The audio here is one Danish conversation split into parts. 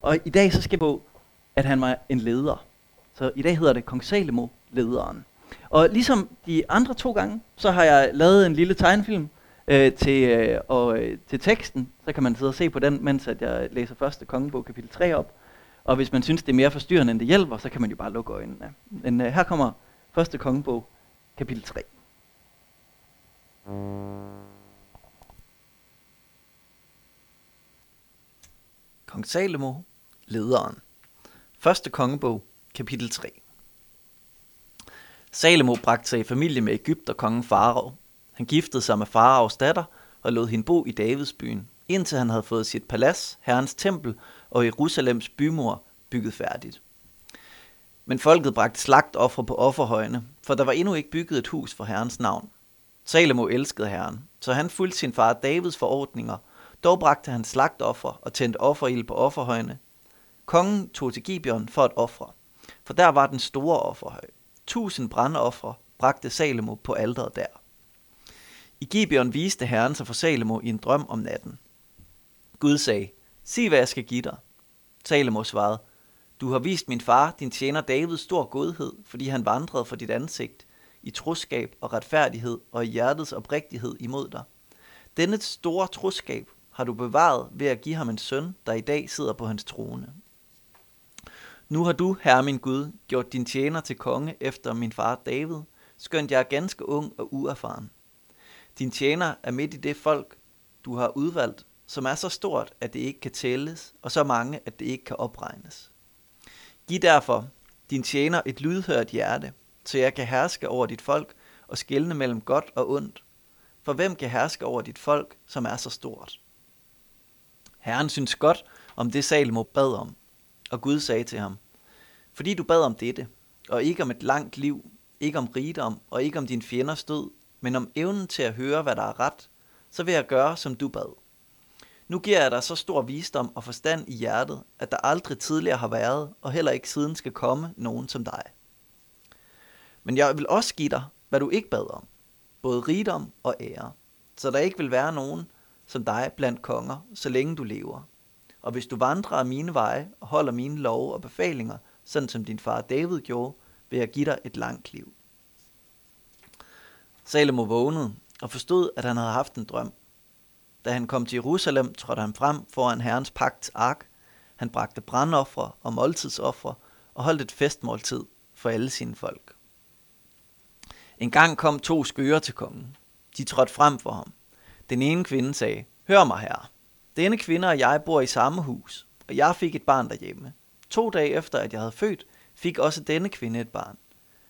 Og i dag så skal vi på, at han var en leder. Så i dag hedder det Kong Salomo, lederen. Og ligesom de andre to gange, så har jeg lavet en lille tegnefilm øh, til, øh, og, øh, til teksten. Så kan man sidde og se på den, mens at jeg læser første kongebog kapitel 3 op. Og hvis man synes, det er mere forstyrrende, end det hjælper, så kan man jo bare lukke øjnene. Men øh, her kommer første kongebog kapitel 3. Kong Salomo, lederen. Første kongebog, kapitel 3. Salomo bragte sig i familie med Ægypter kongen Farao. Han giftede sig med Faraos datter og lod hende bo i Davids byen, indtil han havde fået sit palads, herrens tempel og Jerusalems bymur bygget færdigt. Men folket bragte slagtoffer på offerhøjene, for der var endnu ikke bygget et hus for herrens navn. Salomo elskede herren, så han fulgte sin far Davids forordninger. Dog bragte han slagtoffer og tændte offerild på offerhøjene. Kongen tog til Gibeon for at ofre, for der var den store offerhøj. Tusind brandoffre bragte Salomo på alderet der. I Gibeon viste herren sig for Salomo i en drøm om natten. Gud sagde, sig hvad jeg skal give dig. Salomo svarede, du har vist min far, din tjener David, stor godhed, fordi han vandrede for dit ansigt, i troskab og retfærdighed og i hjertets oprigtighed imod dig. Denne store troskab har du bevaret ved at give ham en søn, der i dag sidder på hans trone. Nu har du, herre min Gud, gjort din tjener til konge efter min far David, skønt jeg er ganske ung og uerfaren. Din tjener er midt i det folk, du har udvalgt, som er så stort, at det ikke kan tælles, og så mange, at det ikke kan opregnes. Giv derfor din tjener et lydhørt hjerte, så jeg kan herske over dit folk og skelne mellem godt og ondt. For hvem kan herske over dit folk, som er så stort? Herren synes godt om det Salomo bad om, og Gud sagde til ham, fordi du bad om dette, og ikke om et langt liv, ikke om rigdom og ikke om din fjenders død, men om evnen til at høre, hvad der er ret, så vil jeg gøre, som du bad. Nu giver jeg dig så stor visdom og forstand i hjertet, at der aldrig tidligere har været, og heller ikke siden skal komme nogen som dig. Men jeg vil også give dig, hvad du ikke bad om, både rigdom og ære, så der ikke vil være nogen som dig blandt konger, så længe du lever. Og hvis du vandrer af mine veje og holder mine love og befalinger, sådan som din far David gjorde, vil jeg give dig et langt liv. Salomo vågnede og forstod, at han havde haft en drøm. Da han kom til Jerusalem, trådte han frem foran Herrens pagts ark. Han bragte brandoffre og måltidsoffre og holdt et festmåltid for alle sine folk. En gang kom to skøger til kongen. De trådte frem for ham. Den ene kvinde sagde, Hør mig herre, denne kvinde og jeg bor i samme hus, og jeg fik et barn derhjemme. To dage efter, at jeg havde født, fik også denne kvinde et barn.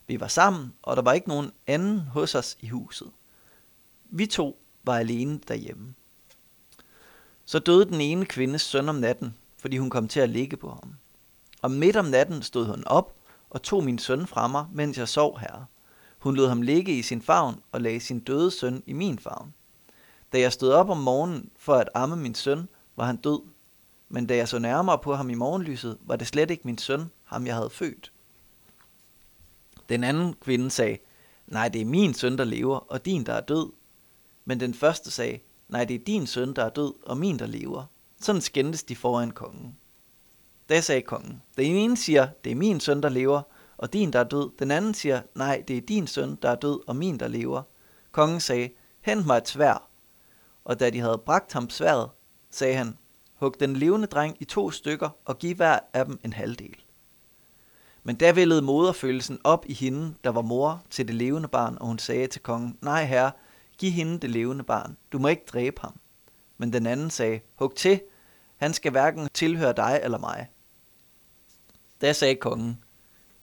Vi var sammen, og der var ikke nogen anden hos os i huset. Vi to var alene derhjemme. Så døde den ene kvindes søn om natten, fordi hun kom til at ligge på ham. Og midt om natten stod hun op og tog min søn fra mig, mens jeg sov her. Hun lod ham ligge i sin favn og lagde sin døde søn i min favn. Da jeg stod op om morgenen for at amme min søn, var han død. Men da jeg så nærmere på ham i morgenlyset, var det slet ikke min søn, ham jeg havde født. Den anden kvinde sagde, nej, det er min søn, der lever, og din, der er død. Men den første sagde, nej, det er din søn, der er død, og min, der lever. Sådan skændtes de foran kongen. Da sagde kongen, den ene siger, det er min søn, der lever, og din, der er død. Den anden siger, nej, det er din søn, der er død, og min, der lever. Kongen sagde, hent mig et svær. Og da de havde bragt ham sværet, sagde han, hug den levende dreng i to stykker og giv hver af dem en halvdel. Men da vælede moderfølelsen op i hende, der var mor til det levende barn, og hun sagde til kongen, nej herre, giv hende det levende barn, du må ikke dræbe ham. Men den anden sagde, hug til, han skal hverken tilhøre dig eller mig. Da sagde kongen,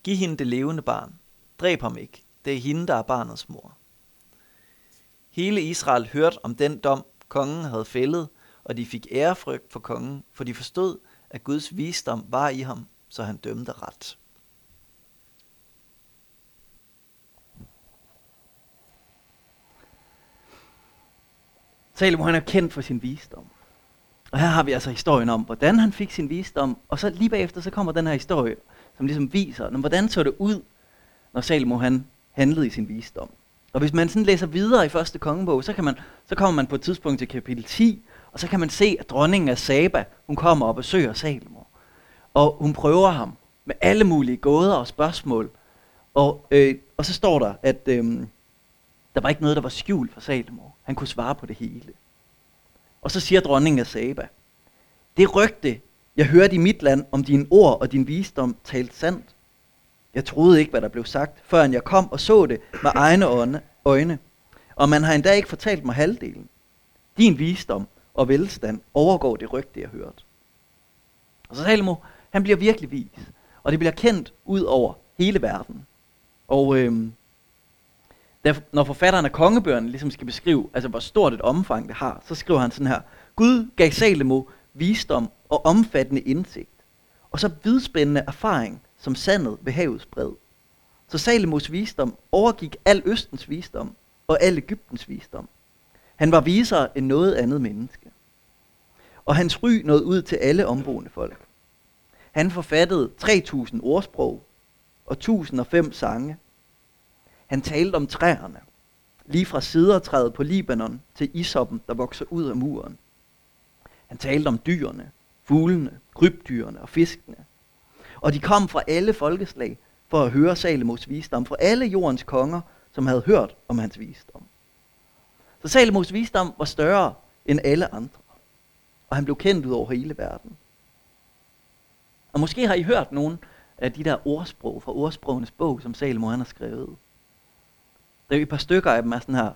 giv hende det levende barn, dræb ham ikke, det er hende, der er barnets mor. Hele Israel hørte om den dom, kongen havde fældet, og de fik ærefrygt for kongen, for de forstod, at Guds visdom var i ham, så han dømte ret. Salomo han er kendt for sin visdom. Og her har vi altså historien om, hvordan han fik sin visdom, og så lige bagefter så kommer den her historie, som ligesom viser, hvordan så det ud, når Salomo han handlede i sin visdom. Og hvis man sådan læser videre i første kongebog, så, kan man, så kommer man på et tidspunkt til kapitel 10, og så kan man se, at dronningen af Saba, hun kommer og besøger Salomo. Og hun prøver ham med alle mulige gåder og spørgsmål. Og, øh, og så står der, at øh, der var ikke noget, der var skjult for Salomo. Han kunne svare på det hele. Og så siger dronningen af Saba, det rygte, jeg hørte i mit land om dine ord og din visdom talt sandt. Jeg troede ikke, hvad der blev sagt, før jeg kom og så det med egne øjne. Og man har endda ikke fortalt mig halvdelen. Din visdom og velstand overgår det rygte, jeg hørte. Og så Salomo, han bliver virkelig vis. Og det bliver kendt ud over hele verden. Og øhm, da, når forfatteren af kongebøgerne ligesom skal beskrive, altså hvor stort et omfang det har, så skriver han sådan her. Gud gav Salomo visdom og omfattende indsigt, og så vidspændende erfaring som sandet ved havets bred. Så Salomos visdom overgik al Østens visdom og al Ægyptens visdom. Han var visere end noget andet menneske. Og hans ry nåede ud til alle omboende folk. Han forfattede 3000 ordsprog og 1005 sange. Han talte om træerne, lige fra sidertræet på Libanon til isoppen, der vokser ud af muren. Han talte om dyrene, fuglene, krybdyrene og fiskene. Og de kom fra alle folkeslag for at høre Salomos visdom, fra alle jordens konger, som havde hørt om hans visdom. Så Salomos visdom var større end alle andre, og han blev kendt ud over hele verden. Og måske har I hørt nogle af de der ordsprog fra ordsprogenes bog, som Salomo han har skrevet. Der er et par stykker af dem er sådan her.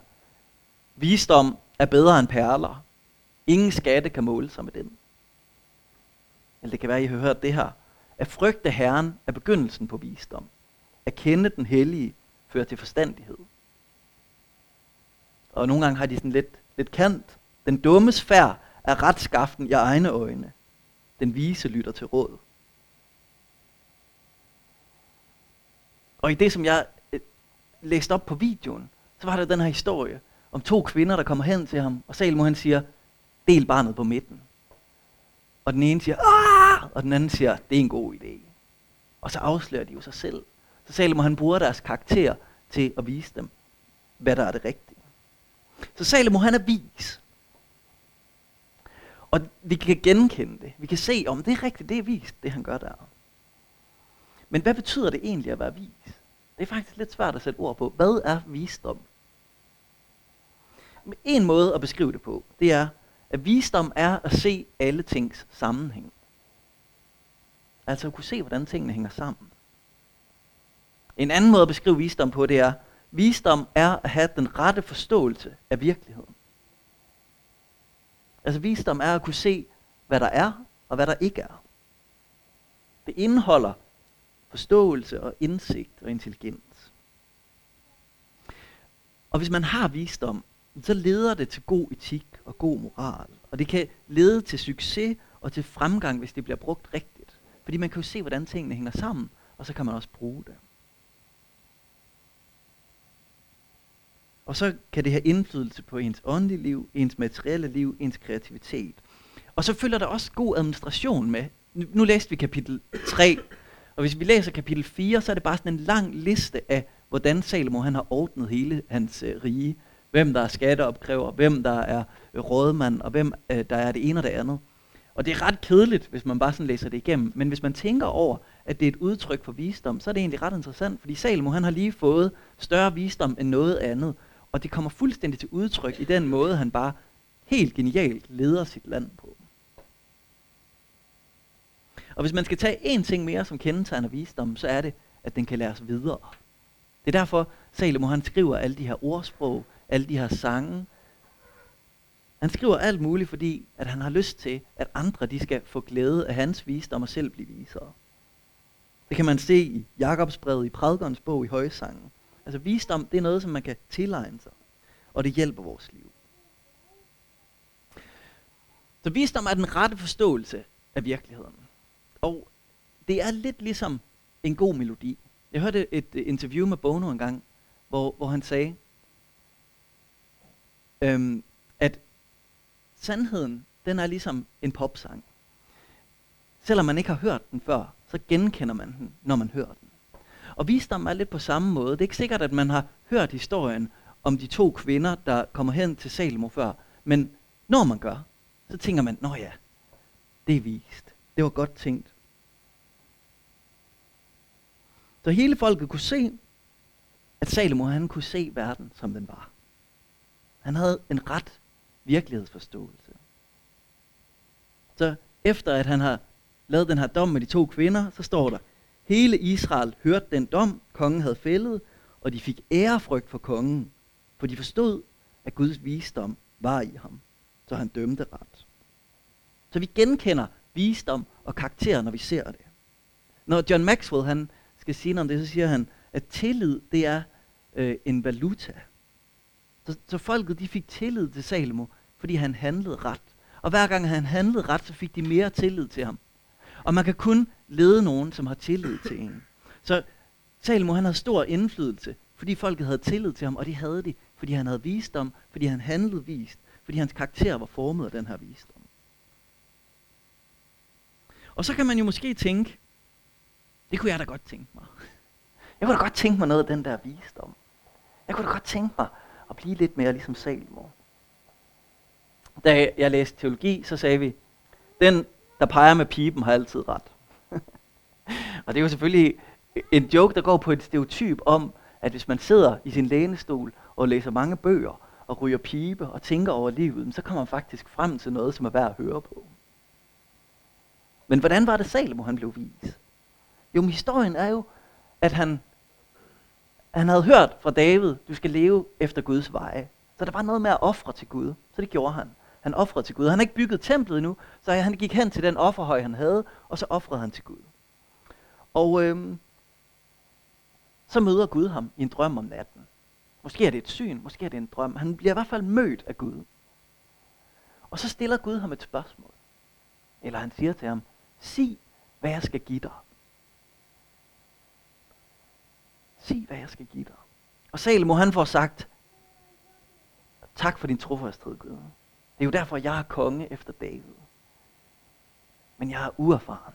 Visdom er bedre end perler. Ingen skatte kan måle sig med den. Eller det kan være, at I har hørt det her. At frygte Herren er begyndelsen på visdom. At kende den hellige fører til forstandighed. Og nogle gange har de sådan lidt, lidt kant. Den dummes færd er retskaften i egne øjne. Den vise lytter til råd. Og i det, som jeg øh, læste op på videoen, så var der den her historie om to kvinder, der kommer hen til ham, og Salmo han siger, del barnet på midten. Og den ene siger, Aah! Og den anden siger, det er en god idé. Og så afslører de jo sig selv. Så Salomo han bruger deres karakter til at vise dem, hvad der er det rigtige. Så Salomo han er vis. Og vi kan genkende det. Vi kan se, om det er rigtigt, det er vist, det han gør der. Men hvad betyder det egentlig at være vis? Det er faktisk lidt svært at sætte ord på. Hvad er visdom? En måde at beskrive det på, det er, at visdom er at se alle tings sammenhæng. Altså at kunne se, hvordan tingene hænger sammen. En anden måde at beskrive visdom på, det er, visdom er at have den rette forståelse af virkeligheden. Altså visdom er at kunne se, hvad der er, og hvad der ikke er. Det indeholder forståelse og indsigt og intelligens. Og hvis man har visdom, så leder det til god etik og god moral. Og det kan lede til succes og til fremgang, hvis det bliver brugt rigtigt. Fordi man kan jo se, hvordan tingene hænger sammen, og så kan man også bruge det. Og så kan det have indflydelse på ens åndelige liv, ens materielle liv, ens kreativitet. Og så følger der også god administration med. Nu, nu læste vi kapitel 3, og hvis vi læser kapitel 4, så er det bare sådan en lang liste af, hvordan Salomo han har ordnet hele hans øh, rige. Hvem der er skatteopkræver, hvem der er øh, rådmand, og hvem øh, der er det ene og det andet. Og det er ret kedeligt, hvis man bare sådan læser det igennem. Men hvis man tænker over, at det er et udtryk for visdom, så er det egentlig ret interessant. Fordi Salomo han har lige fået større visdom end noget andet. Og det kommer fuldstændig til udtryk i den måde, han bare helt genialt leder sit land på. Og hvis man skal tage én ting mere, som kendetegner visdom, så er det, at den kan læres videre. Det er derfor, Salomo han skriver alle de her ordsprog, alle de her sange. Han skriver alt muligt, fordi at han har lyst til, at andre de skal få glæde af hans visdom og selv blive visere. Det kan man se i Jakobsbrevet, i prædikernes bog, i højsangen. Altså visdom, det er noget, som man kan tilegne sig, og det hjælper vores liv. Så visdom er den rette forståelse af virkeligheden. Og det er lidt ligesom en god melodi. Jeg hørte et øh, interview med Bono en gang, hvor, hvor han sagde, øhm, sandheden, den er ligesom en popsang. Selvom man ikke har hørt den før, så genkender man den, når man hører den. Og visdom er lidt på samme måde. Det er ikke sikkert, at man har hørt historien om de to kvinder, der kommer hen til Salomo før. Men når man gør, så tænker man, nå ja, det er vist. Det var godt tænkt. Så hele folket kunne se, at Salomo han kunne se verden, som den var. Han havde en ret virkelighedsforståelse. Så efter at han har lavet den her dom med de to kvinder, så står der, hele Israel hørte den dom, kongen havde fældet, og de fik ærefrygt for kongen, for de forstod, at Guds visdom var i ham, så han dømte ret. Så vi genkender visdom og karakter, når vi ser det. Når John Maxwell han skal sige noget om det, så siger han, at tillid, det er øh, en valuta. Så, så folket, de fik tillid til Salomo, fordi han handlede ret. Og hver gang han handlede ret, så fik de mere tillid til ham. Og man kan kun lede nogen, som har tillid til en. Så Salmo, han havde stor indflydelse, fordi folket havde tillid til ham, og de havde det, fordi han havde visdom, fordi han handlede vist, fordi hans karakter var formet af den her visdom. Og så kan man jo måske tænke, det kunne jeg da godt tænke mig. Jeg kunne da godt tænke mig noget af den der visdom. Jeg kunne da godt tænke mig at blive lidt mere ligesom Salmo. Da jeg læste teologi, så sagde vi, den, der peger med pipen, har altid ret. og det er jo selvfølgelig en joke, der går på et stereotyp om, at hvis man sidder i sin lænestol og læser mange bøger og ryger pibe og tænker over livet, så kommer man faktisk frem til noget, som er værd at høre på. Men hvordan var det Salomo, han blev vis? Jo, men historien er jo, at han, han havde hørt fra David, du skal leve efter Guds veje. Så der var noget med at ofre til Gud. Så det gjorde han. Han offrede til Gud. Han har ikke bygget templet endnu, så han gik hen til den offerhøj, han havde, og så offrede han til Gud. Og øhm, så møder Gud ham i en drøm om natten. Måske er det et syn, måske er det en drøm. Han bliver i hvert fald mødt af Gud. Og så stiller Gud ham et spørgsmål. Eller han siger til ham, sig, hvad jeg skal give dig. Sig, hvad jeg skal give dig. Og Salomo han får sagt, tak for din trofasthed, Gud. Det er jo derfor, jeg er konge efter David. Men jeg er uerfaren.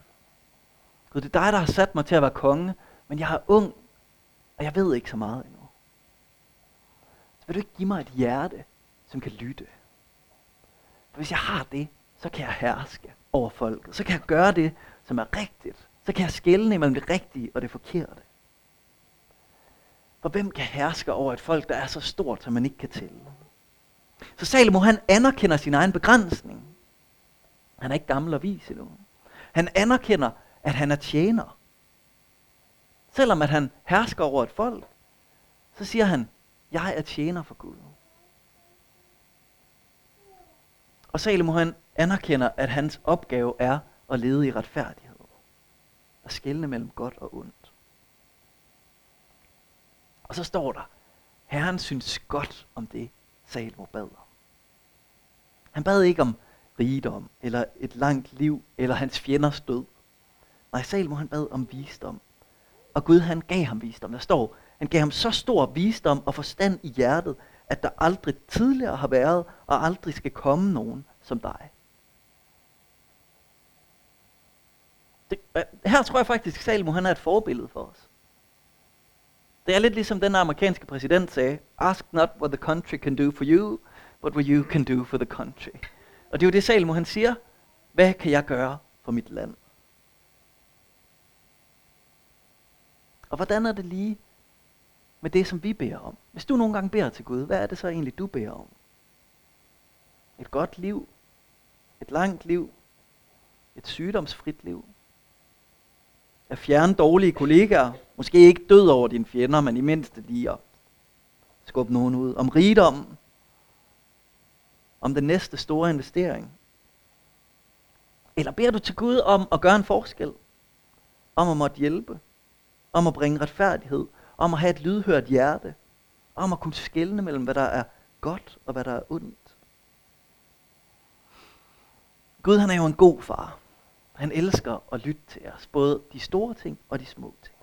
Gud, det er dig, der har sat mig til at være konge, men jeg er ung, og jeg ved ikke så meget endnu. Så vil du ikke give mig et hjerte, som kan lytte? For hvis jeg har det, så kan jeg herske over folket. Så kan jeg gøre det, som er rigtigt. Så kan jeg skælne mellem det rigtige og det forkerte. For hvem kan herske over et folk, der er så stort, som man ikke kan tælle? Så Salomo, han anerkender sin egen begrænsning. Han er ikke gammel og vis endnu. Han anerkender, at han er tjener. Selvom at han hersker over et folk, så siger han, jeg er tjener for Gud. Og Salomo han anerkender, at hans opgave er at lede i retfærdighed. At skelne mellem godt og ondt. Og så står der, Herren synes godt om det, Salomo bad om. Han bad ikke om rigdom, eller et langt liv, eller hans fjenders død. Nej, Salmo han bad om visdom. Og Gud han gav ham visdom. Der står, han gav ham så stor visdom og forstand i hjertet, at der aldrig tidligere har været, og aldrig skal komme nogen som dig. Det, øh, her tror jeg faktisk, Salmo han er et forbillede for os. Det er lidt ligesom den amerikanske præsident sagde, Ask not what the country can do for you, but what you can do for the country. Og det er jo det Salmo han siger, hvad kan jeg gøre for mit land? Og hvordan er det lige med det, som vi beder om? Hvis du nogle gange beder til Gud, hvad er det så egentlig, du beder om? Et godt liv? Et langt liv? Et sygdomsfrit liv? At fjerne dårlige kollegaer? Måske ikke død over dine fjender, men i mindste lige at skubbe nogen ud. Om rigdom? Om den næste store investering? Eller beder du til Gud om at gøre en forskel? Om at måtte hjælpe? Om at bringe retfærdighed? Om at have et lydhørt hjerte? Om at kunne skelne mellem, hvad der er godt og hvad der er ondt? Gud han er jo en god far. Han elsker at lytte til os, både de store ting og de små ting.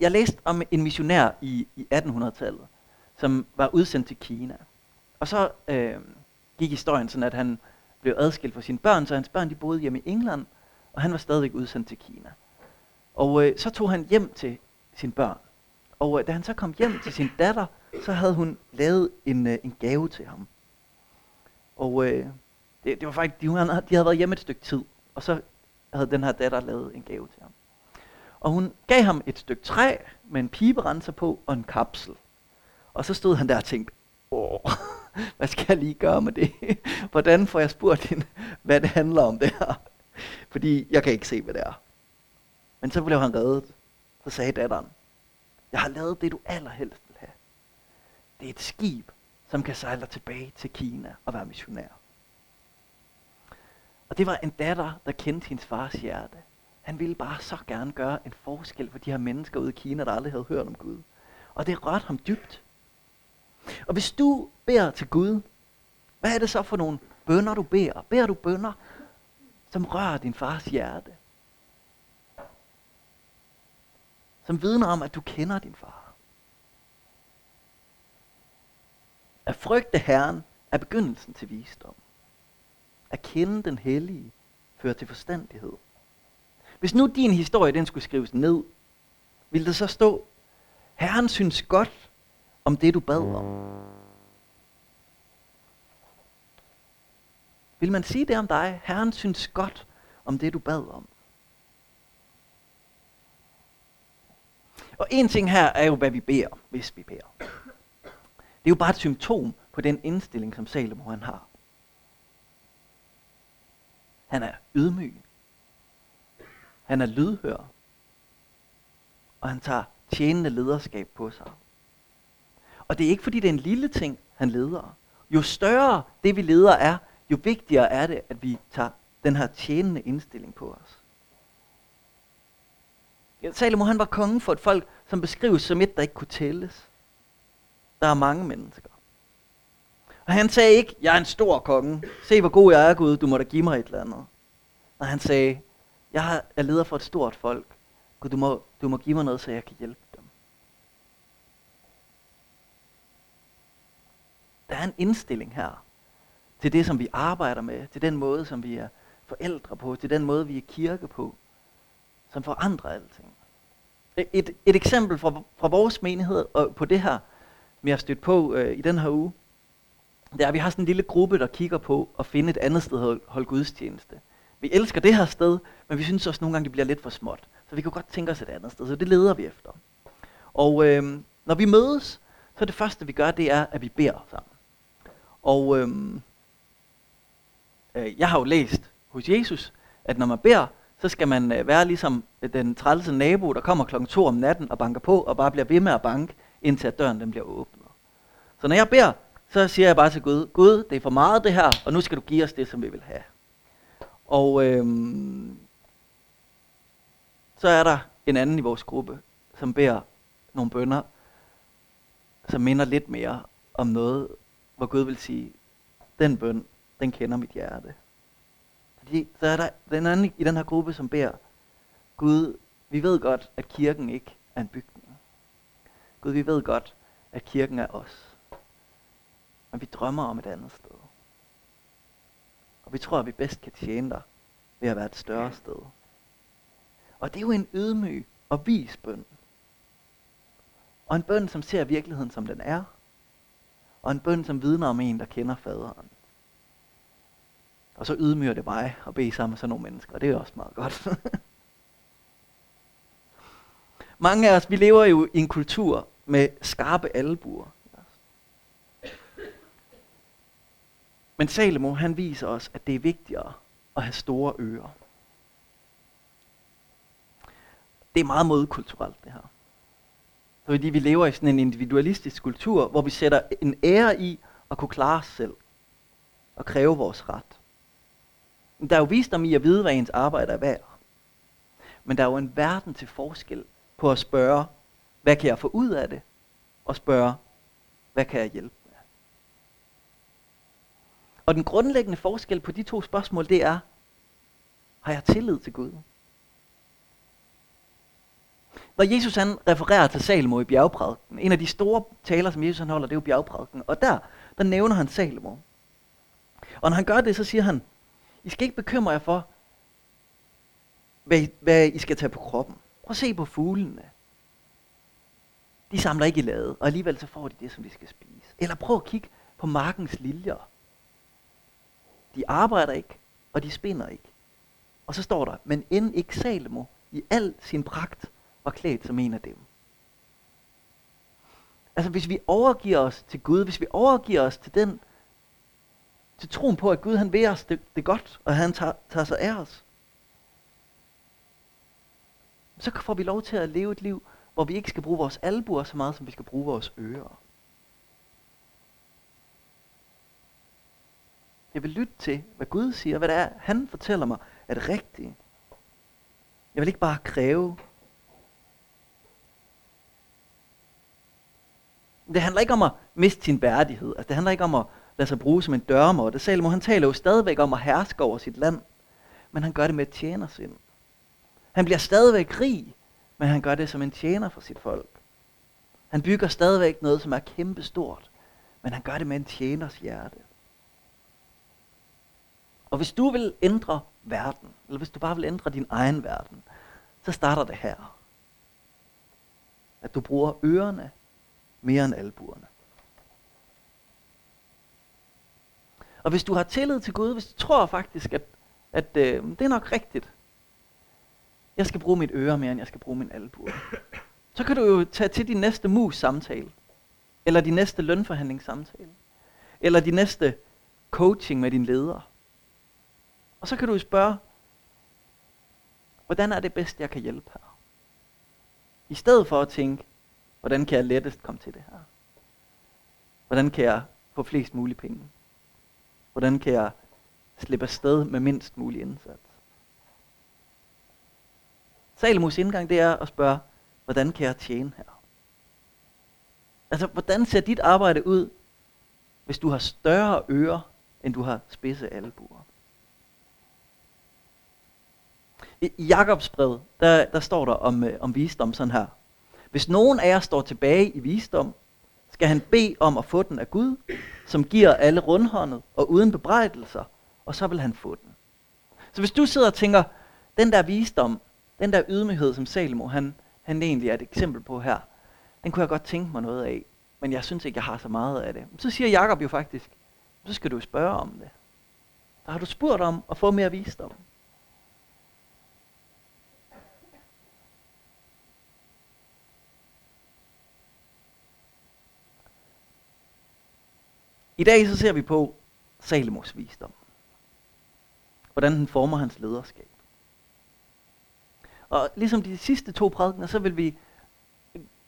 Jeg læste om en missionær i, i 1800-tallet, som var udsendt til Kina. Og så øh, gik historien sådan, at han blev adskilt fra sine børn, så hans børn de boede hjemme i England, og han var stadigvæk udsendt til Kina. Og øh, så tog han hjem til sine børn. Og øh, da han så kom hjem til sin datter, så havde hun lavet en, øh, en gave til ham. Og øh, det, det var faktisk, de, de havde været hjemme et stykke tid, og så havde den her datter lavet en gave til ham. Og hun gav ham et stykke træ med en piberenser på og en kapsel. Og så stod han der og tænkte, åh, hvad skal jeg lige gøre med det? Hvordan får jeg spurgt hende, hvad det handler om det her? Fordi jeg kan ikke se, hvad det er. Men så blev han reddet. Så sagde datteren, jeg har lavet det, du allerhelst vil have. Det er et skib, som kan sejle tilbage til Kina og være missionær. Og det var en datter, der kendte hendes fars hjerte. Han ville bare så gerne gøre en forskel for de her mennesker ude i Kina, der aldrig havde hørt om Gud. Og det rørte ham dybt. Og hvis du beder til Gud, hvad er det så for nogle bønder, du beder? Beder du bønder, som rører din fars hjerte? Som vidner om, at du kender din far. At frygte Herren er begyndelsen til visdom. At kende den hellige fører til forstandighed. Hvis nu din historie den skulle skrives ned, ville det så stå, Herren synes godt om det, du bad om. Vil man sige det om dig? Herren synes godt om det, du bad om. Og en ting her er jo, hvad vi beder, hvis vi beder. Det er jo bare et symptom på den indstilling, som Salomo han har. Han er ydmyg. Han er lydhør. Og han tager tjenende lederskab på sig. Og det er ikke fordi, det er en lille ting, han leder. Jo større det, vi leder er, jo vigtigere er det, at vi tager den her tjenende indstilling på os. Salomo han var konge for et folk, som beskrives som et, der ikke kunne tælles. Der er mange mennesker. Og han sagde ikke, jeg er en stor konge. Se hvor god jeg er, Gud. Du må da give mig et eller andet. Og han sagde, jeg er leder for et stort folk. Gud, du må, du må give mig noget, så jeg kan hjælpe dem. Der er en indstilling her til det, som vi arbejder med, til den måde, som vi er forældre på, til den måde, vi er kirke på, som forandrer alting. E, et, et eksempel fra, fra vores menighed og på det her, vi har stødt på øh, i den her uge, det er, at vi har sådan en lille gruppe, der kigger på at finde et andet sted at holde gudstjeneste. Vi elsker det her sted, men vi synes også nogle gange, det bliver lidt for småt. Så vi kunne godt tænke os et andet sted, så det leder vi efter. Og øh, når vi mødes, så det første vi gør, det er, at vi beder sammen. Og øh, øh, jeg har jo læst hos Jesus, at når man beder, så skal man øh, være ligesom øh, den trælse nabo, der kommer klokken 2 om natten og banker på, og bare bliver ved med at banke, indtil at døren den bliver åbnet. Så når jeg beder, så siger jeg bare til Gud, Gud, det er for meget det her, og nu skal du give os det, som vi vil have. Og øhm, så er der en anden i vores gruppe, som beder nogle bønder, som minder lidt mere om noget, hvor Gud vil sige, den bøn, den kender mit hjerte. Fordi så er der den anden i den her gruppe, som beder, Gud, vi ved godt, at kirken ikke er en bygning. Gud, vi ved godt, at kirken er os. Men vi drømmer om et andet sted. Og vi tror, at vi bedst kan tjene dig ved at være et større sted. Og det er jo en ydmyg og vis bøn. Og en bøn, som ser virkeligheden, som den er. Og en bøn, som vidner om en, der kender faderen. Og så ydmyger det mig at bede sammen med sådan nogle mennesker, og det er også meget godt. Mange af os, vi lever jo i en kultur med skarpe albuer. Men Salomo, han viser os, at det er vigtigere at have store ører. Det er meget modkulturelt, det her. Fordi vi lever i sådan en individualistisk kultur, hvor vi sætter en ære i at kunne klare os selv og kræve vores ret. Der er jo visdom i at vide, hvad ens arbejde er værd. Men der er jo en verden til forskel på at spørge, hvad kan jeg få ud af det? Og spørge, hvad kan jeg hjælpe med? Og den grundlæggende forskel på de to spørgsmål, det er, har jeg tillid til Gud? Når Jesus han refererer til Salomo i bjergprædiken, en af de store taler, som Jesus han holder, det er jo bjergprædiken, og der, der nævner han Salomo. Og når han gør det, så siger han, i skal ikke bekymre jer for, hvad I, hvad I skal tage på kroppen. Prøv at se på fuglene. De samler ikke i lade, og alligevel så får de det, som de skal spise. Eller prøv at kigge på markens liljer. De arbejder ikke, og de spinder ikke. Og så står der, men end ikke Salomo i al sin pragt var klædt som en af dem. Altså hvis vi overgiver os til Gud, hvis vi overgiver os til den, til troen på, at Gud han ved os det, det godt, og han tager, tager sig af os, så får vi lov til at leve et liv, hvor vi ikke skal bruge vores albuer så meget, som vi skal bruge vores ører. Jeg vil lytte til, hvad Gud siger, hvad det er, han fortæller mig, er det rigtige. Jeg vil ikke bare kræve. Det handler ikke om at miste sin værdighed. Altså, det handler ikke om at lade sig bruge som en dørmåtte. Salomo han taler jo stadigvæk om at herske over sit land. Men han gør det med et tjenersind. Han bliver stadigvæk rig, men han gør det som en tjener for sit folk. Han bygger stadigvæk noget, som er kæmpestort, men han gør det med en tjeners hjerte. Og hvis du vil ændre verden, eller hvis du bare vil ændre din egen verden, så starter det her. At du bruger ørerne mere end albuerne. Og hvis du har tillid til Gud, hvis du tror faktisk, at, at øh, det er nok rigtigt, jeg skal bruge mit øre mere, end jeg skal bruge min albuer, så kan du jo tage til din næste mus samtale, eller din næste lønforhandlingssamtale, eller din næste coaching med din leder, og så kan du spørge, hvordan er det bedst, jeg kan hjælpe her? I stedet for at tænke, hvordan kan jeg lettest komme til det her? Hvordan kan jeg få flest mulige penge? Hvordan kan jeg slippe afsted med mindst mulig indsats? Salomos indgang, det er at spørge, hvordan kan jeg tjene her? Altså, hvordan ser dit arbejde ud, hvis du har større ører, end du har spidse albuer? I, Jakobs brev, der, der står der om, øh, om visdom sådan her. Hvis nogen af jer står tilbage i visdom, skal han bede om at få den af Gud, som giver alle rundhåndet og uden bebrejdelser, og så vil han få den. Så hvis du sidder og tænker, den der visdom, den der ydmyghed, som Salomo han, han egentlig er et eksempel på her, den kunne jeg godt tænke mig noget af, men jeg synes ikke, jeg har så meget af det. Så siger Jakob jo faktisk, så skal du spørge om det. Der har du spurgt om at få mere visdom. I dag så ser vi på Salomos visdom. Hvordan den former hans lederskab. Og ligesom de sidste to prædikener, så vil vi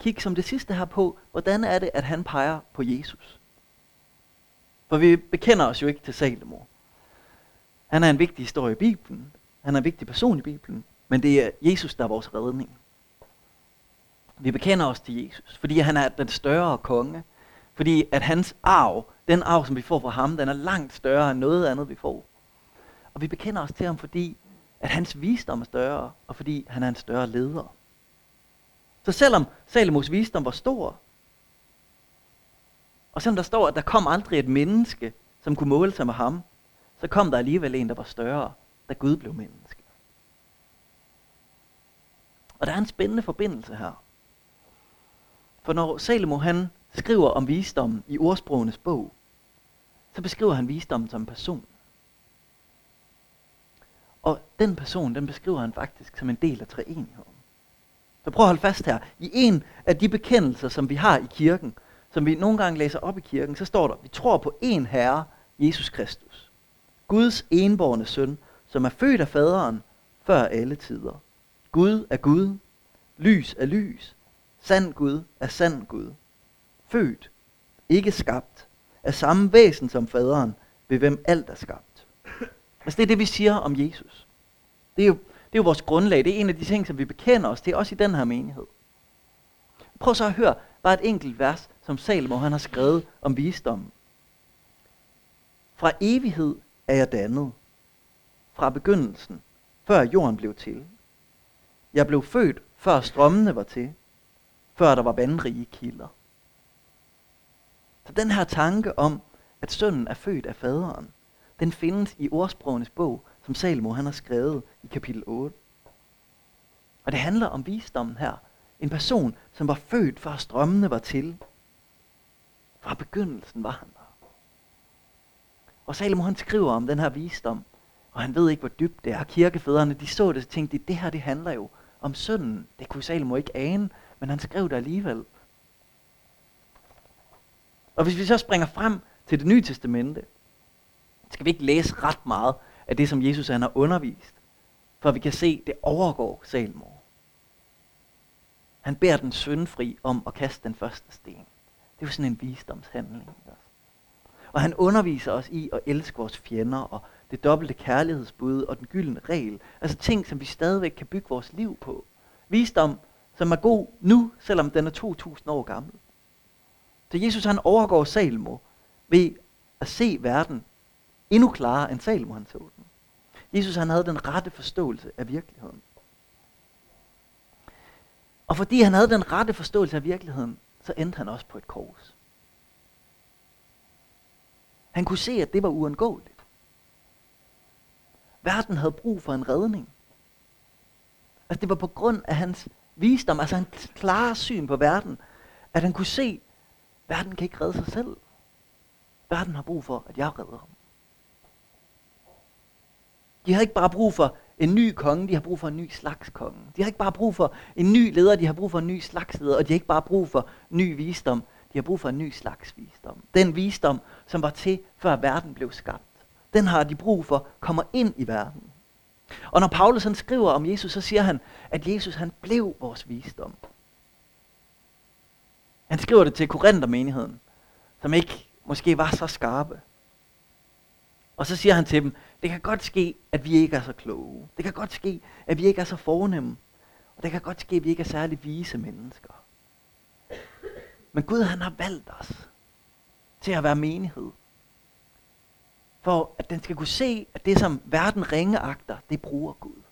kigge som det sidste her på, hvordan er det, at han peger på Jesus. For vi bekender os jo ikke til Salomo. Han er en vigtig historie i Bibelen. Han er en vigtig person i Bibelen. Men det er Jesus, der er vores redning. Vi bekender os til Jesus, fordi han er den større konge. Fordi at hans arv, den arv, som vi får fra ham, den er langt større end noget andet, vi får. Og vi bekender os til ham, fordi at hans visdom er større, og fordi han er en større leder. Så selvom Salomos visdom var stor, og selvom der står, at der kom aldrig et menneske, som kunne måle sig med ham, så kom der alligevel en, der var større, da Gud blev menneske. Og der er en spændende forbindelse her. For når Salomo han skriver om visdommen i ordsprogenes bog, så beskriver han visdommen som en person. Og den person, den beskriver han faktisk som en del af treenigheden. Så prøv at holde fast her. I en af de bekendelser, som vi har i kirken, som vi nogle gange læser op i kirken, så står der, vi tror på en Herre, Jesus Kristus. Guds enborne søn, som er født af faderen før alle tider. Gud er Gud, lys er lys, sand Gud er sand Gud, født, ikke skabt, af samme væsen som faderen, ved hvem alt er skabt. Altså det er det, vi siger om Jesus. Det er jo, det er jo vores grundlag. Det er en af de ting, som vi bekender os til, også i den her menighed. Prøv så at høre bare et enkelt vers, som Salomo han har skrevet om visdommen. Fra evighed er jeg dannet. Fra begyndelsen, før jorden blev til. Jeg blev født, før strømmene var til. Før der var vandrige kilder. Så den her tanke om, at sønnen er født af faderen, den findes i ordsprogenes bog, som Salmo han har skrevet i kapitel 8. Og det handler om visdommen her. En person, som var født, før strømmene var til. Fra begyndelsen var han der. Og Salomo han skriver om den her visdom, og han ved ikke, hvor dybt det er. Kirkefædrene, de så det og tænkte, det her det handler jo om sønnen. Det kunne Salomo ikke ane, men han skrev det alligevel. Og hvis vi så springer frem til det nye testamente, skal vi ikke læse ret meget af det, som Jesus han har undervist, for vi kan se, det overgår Salmo. Han beder den syndfri om at kaste den første sten. Det er jo sådan en visdomshandling. Og han underviser os i at elske vores fjender, og det dobbelte kærlighedsbud og den gyldne regel. Altså ting, som vi stadigvæk kan bygge vores liv på. Visdom, som er god nu, selvom den er 2000 år gammel. Så Jesus han overgår Salmo ved at se verden endnu klarere end Salmo han så den. Jesus han havde den rette forståelse af virkeligheden. Og fordi han havde den rette forståelse af virkeligheden, så endte han også på et kors. Han kunne se, at det var uundgåeligt. Verden havde brug for en redning. Altså det var på grund af hans visdom, altså hans klare syn på verden, at han kunne se, verden kan ikke redde sig selv. Verden har brug for, at jeg redder ham. De har ikke bare brug for en ny konge, de har brug for en ny slags konge. De har ikke bare brug for en ny leder, de har brug for en ny slags leder, og de har ikke bare brug for ny visdom, de har brug for en ny slags visdom. Den visdom, som var til, før verden blev skabt. Den har de brug for, kommer ind i verden. Og når Paulus han skriver om Jesus, så siger han, at Jesus han blev vores visdom. Han skriver det til Korinthermenigheden, som ikke måske var så skarpe. Og så siger han til dem, det kan godt ske, at vi ikke er så kloge. Det kan godt ske, at vi ikke er så fornemme. Og det kan godt ske, at vi ikke er særlig vise mennesker. Men Gud han har valgt os til at være menighed. For at den skal kunne se, at det som verden ringeagter, det bruger Gud.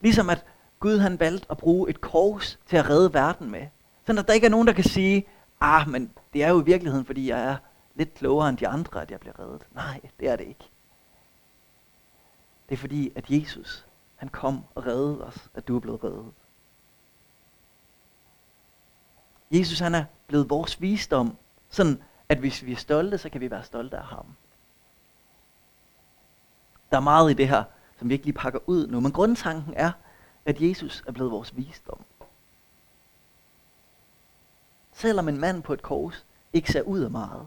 Ligesom at Gud han valgte at bruge et kors til at redde verden med. Sådan at der ikke er nogen, der kan sige, ah, men det er jo i virkeligheden, fordi jeg er lidt klogere end de andre, at jeg bliver reddet. Nej, det er det ikke. Det er fordi, at Jesus, han kom og reddede os, at du er blevet reddet. Jesus, han er blevet vores visdom, sådan at hvis vi er stolte, så kan vi være stolte af ham. Der er meget i det her, som vi ikke lige pakker ud nu, men grundtanken er, at Jesus er blevet vores visdom. Selvom en mand på et kors ikke ser ud af meget.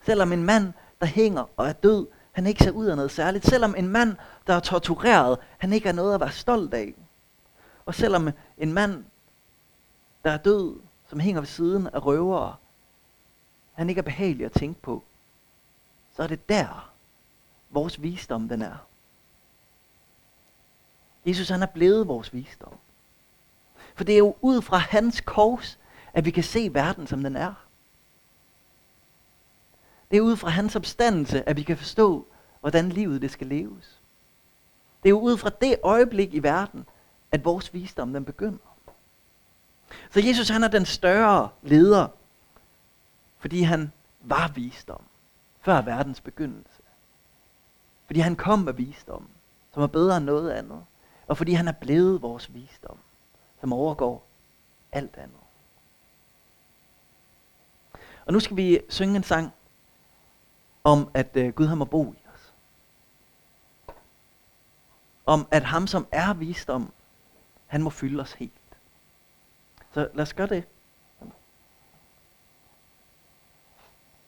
Selvom en mand, der hænger og er død, han ikke ser ud af noget særligt. Selvom en mand, der er tortureret, han ikke er noget at være stolt af. Og selvom en mand, der er død, som hænger ved siden af røvere, han ikke er behagelig at tænke på, så er det der, vores visdom den er. Jesus han er blevet vores visdom. For det er jo ud fra hans kors, at vi kan se verden, som den er. Det er ud fra hans opstandelse, at vi kan forstå, hvordan livet det skal leves. Det er jo ud fra det øjeblik i verden, at vores visdom den begynder. Så Jesus han er den større leder, fordi han var visdom før verdens begyndelse. Fordi han kom med visdom, som er bedre end noget andet. Og fordi han er blevet vores visdom, som overgår alt andet. Og nu skal vi synge en sang om, at øh, Gud har må bo i os. Om, at ham, som er visdom, han må fylde os helt. Så lad os gøre det.